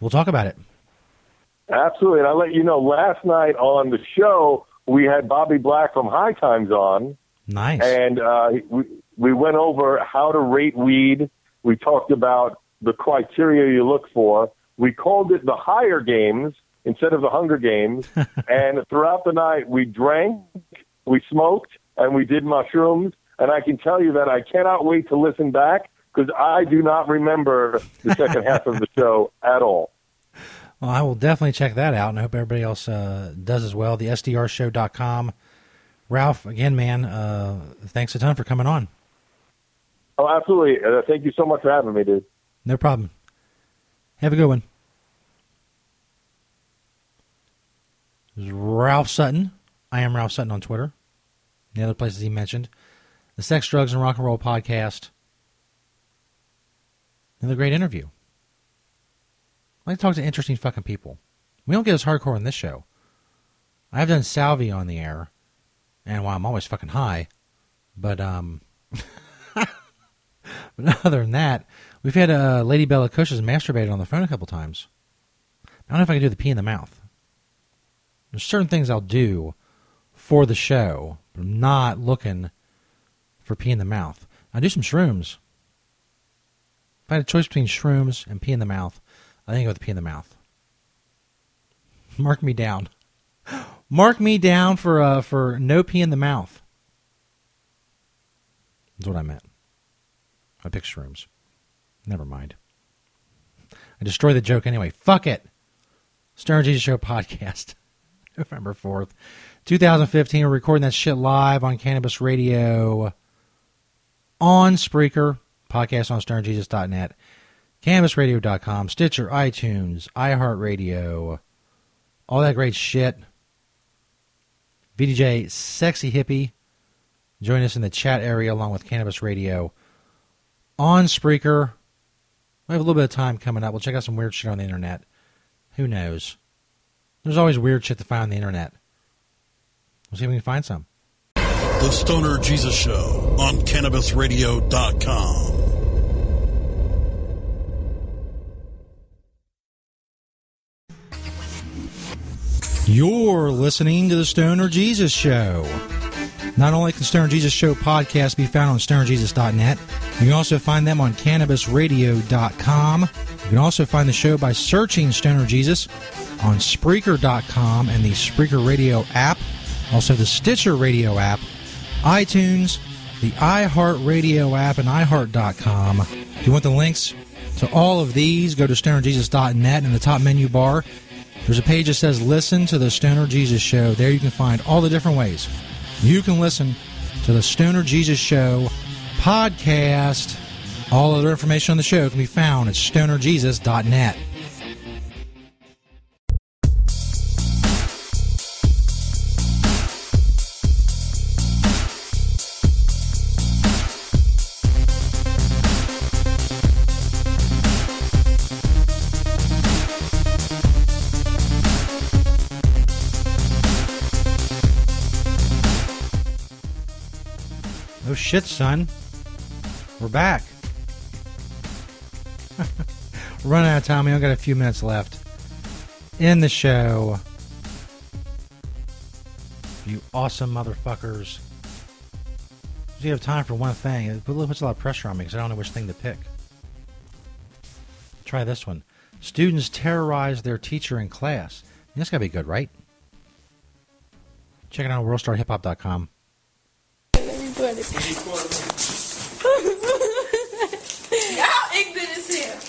S1: we'll talk about it.
S9: Absolutely. And I'll let you know, last night on the show, we had Bobby Black from High Times on.
S1: Nice.
S9: And uh, we, we went over how to rate weed. We talked about the criteria you look for. We called it the higher games instead of the Hunger Games. [LAUGHS] and throughout the night, we drank, we smoked, and we did mushrooms. And I can tell you that I cannot wait to listen back because I do not remember the second half of the show at all.
S1: Well, I will definitely check that out, and I hope everybody else uh, does as well. The SDRshow.com. Ralph, again, man, uh, thanks a ton for coming on.
S9: Oh, absolutely. Uh, thank you so much for having me, dude.
S1: No problem. Have a good one. This is Ralph Sutton. I am Ralph Sutton on Twitter. The other places he mentioned. The Sex, Drugs, and Rock and Roll podcast. Another great interview. I like to talk to interesting fucking people. We don't get as hardcore on this show. I've done Salvi on the air, and while I'm always fucking high, but um, [LAUGHS] but other than that, we've had uh, Lady Bella Cush's masturbated on the phone a couple times. I don't know if I can do the pee in the mouth. There's certain things I'll do for the show, but I'm not looking for pee in the mouth. I do some shrooms. If I had a choice between shrooms and pee in the mouth, I think I with pee in the mouth. Mark me down. Mark me down for uh, for no pee in the mouth. That's what I meant. I picked shrooms. Never mind. I destroy the joke anyway. Fuck it. Stoner Jesus Show podcast. [LAUGHS] November 4th, 2015. We're recording that shit live on Cannabis Radio on Spreaker, podcast on stonerjesus.net, cannabisradio.com, Stitcher, iTunes, iHeartRadio, all that great shit. VDJ Sexy Hippie. Join us in the chat area along with Cannabis Radio on Spreaker. We have a little bit of time coming up. We'll check out some weird shit on the internet. Who knows? There's always weird shit to find on the internet. We'll see if we can find some.
S2: The Stoner Jesus Show on CannabisRadio.com.
S1: You're listening to the Stoner Jesus Show. Not only can Stoner Jesus Show podcast be found on stonerjesus.net, you can also find them on cannabisradio.com. You can also find the show by searching Stoner Jesus on Spreaker.com and the Spreaker Radio app, also the Stitcher Radio app, iTunes, the iHeartRadio app, and iHeart.com. If you want the links to all of these, go to stonerjesus.net in the top menu bar. There's a page that says Listen to the Stoner Jesus Show. There you can find all the different ways you can listen to the Stoner Jesus Show podcast. All other information on the show can be found at stonerjesus.net. shit, son. We're back. [LAUGHS] Running out of time. We only got a few minutes left in the show. You awesome motherfuckers. Do You have time for one thing. It puts a lot of pressure on me because I don't know which thing to pick. Try this one. Students terrorize their teacher in class. That's got to be good, right? Check it out worldstarhiphop.com.
S10: Y'all ignorant as hell. [LAUGHS]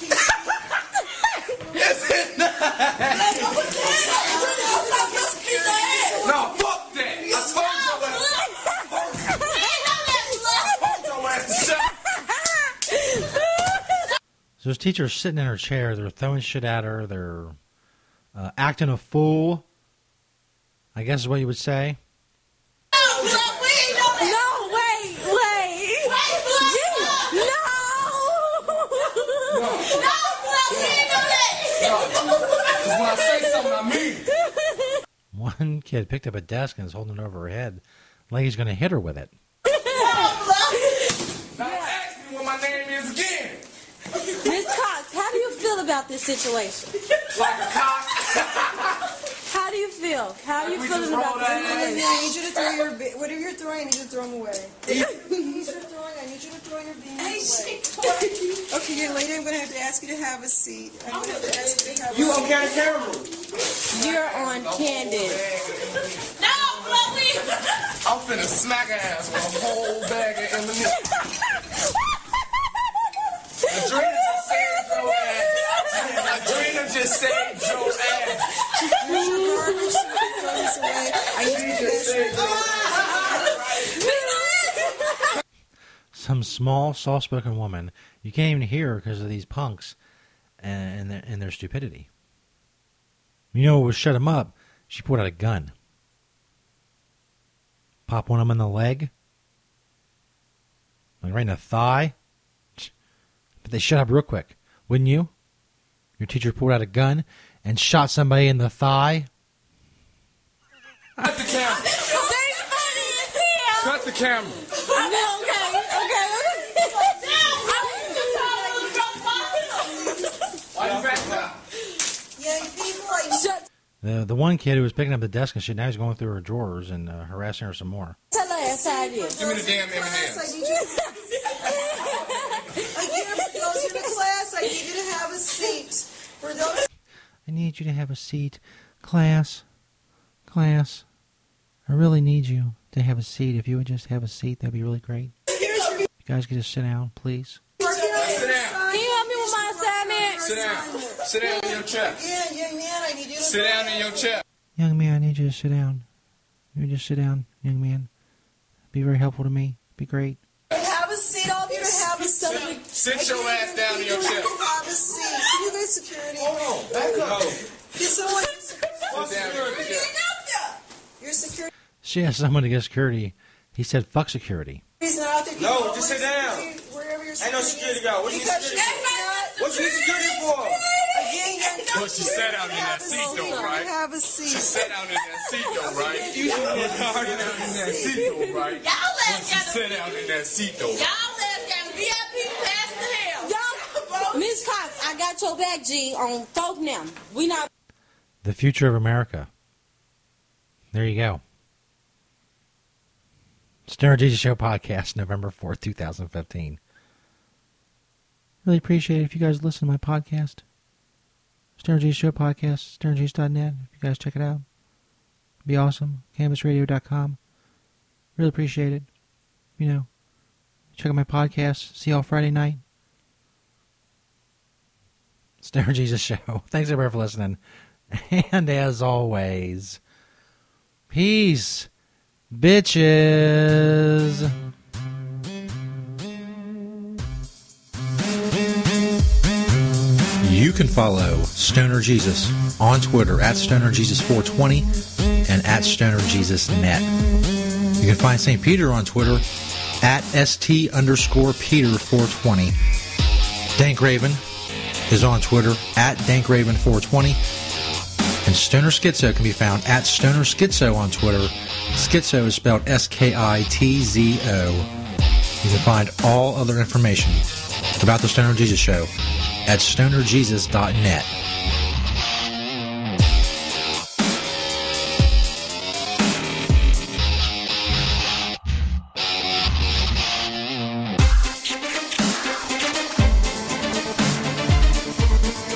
S11: No, fuck that. I told your ass to
S1: So this teacher's sitting in her chair. They're throwing shit at her. They're uh, acting a fool. I guess is what you would say.
S10: No, wait, wait. No.
S11: When I say something, I mean it.
S1: One kid picked up a desk and is holding it over her head. Like he's going to hit her with it.
S11: Now ask me what my name is again.
S10: Miss Cox, how do you feel about this situation?
S11: Like a cock.
S10: How do you feel? How are you
S11: We
S10: feeling about
S11: roll
S10: this?
S12: I need you to throw your bi- whatever you're throwing. I need you to throw them away. These are throwing. I need you to throw your beans away. Okay, young lady, I'm going to have to ask you to have a seat. I'm going to have to ask you to have
S11: You
S12: a
S11: on
S12: seat.
S11: camera camera?
S10: You're on Candid. No, Chloe! [LAUGHS]
S11: I'm finna smack her ass with a whole bag of M&M's. [LAUGHS] Adrena just said Joe ass. Adrena just said Joe ass.
S12: Here's your garbage. Throw this away. I need to ask
S1: Some small, soft-spoken woman. You can't even hear her because of these punks and, and, their, and their stupidity. You know what would shut him up? She pulled out a gun. Pop one of them in the leg. Like right in the thigh. But they shut up real quick, wouldn't you? Your teacher pulled out a gun and shot somebody in the thigh.
S11: Cut the camera. Cut the camera. Why you back up?
S12: Young people, I
S10: Shut
S1: The the one kid who was picking up the desk and shit, now he's going through her drawers and uh, harassing her some more.
S10: Tell her ass how it is.
S11: Give me the damn
S12: class. I
S11: M&Ms.
S12: need you. [LAUGHS] Again, for those in the class, I need you to have a seat. For those
S1: I need you to have a seat. Class. Class. I really need you to have a seat. If you would just have a seat, that'd be really great.
S12: your
S1: You guys could just sit down, please.
S11: Sit down.
S10: Can you help me with my assignment?
S11: Sit down. Sit down in your chair.
S12: Yeah, young man, I need you to
S11: Sit down in your chair.
S1: Young man, I need you to sit down. You just sit down, young man. Be very helpful to me. Be great.
S12: have a seat. All of you to have a seat.
S11: Sit your ass down in your chair.
S12: Have a seat. Can you guys security?
S11: Hold on. Back up.
S12: Can someone?
S11: Sit down in your chair.
S12: Your security
S1: She asked someone to get security. He said, fuck security.
S12: He's not out there.
S11: No, just sit down.
S12: security Wherever your
S11: Ain't no
S12: security
S11: security guard. What you need
S12: Because
S11: security
S12: you're not-
S11: What you need security for?
S12: Again, young
S11: Well, she sat down in that seat, though, right?
S12: Have a
S11: She sat down in that seat though, right? You sat down in that seat though, right? When she sat down in that seat though.
S10: Y'all, Miss Cox, I got your back, G, on folk now. We not.
S1: The future of America. There you go. Stoner Jesus Show podcast, November 4th, 2015. Really appreciate it if you guys listen to my podcast. Stoner Jesus Show podcast, stonerjesus.net. If you guys check it out, it'd be awesome. Cannabisradio.com. Really appreciate it. You know, check out my podcast. See y'all Friday night. Stoner Jesus Show. [LAUGHS] Thanks everybody for listening. [LAUGHS] And as always, peace, bitches. You can follow Stoner Jesus on Twitter at Stoner Jesus 420 and at Stoner Jesus Net. You can find St. Peter on Twitter at ST underscore Peter 420. Dank Raven is on Twitter at Dank Raven 420. And Stoner Skitzo can be found at Stoner Skitzo on Twitter. Skitzo is spelled S K I T Z O. You can find all other information about the Stoner Jesus Show at stonerjesus.net.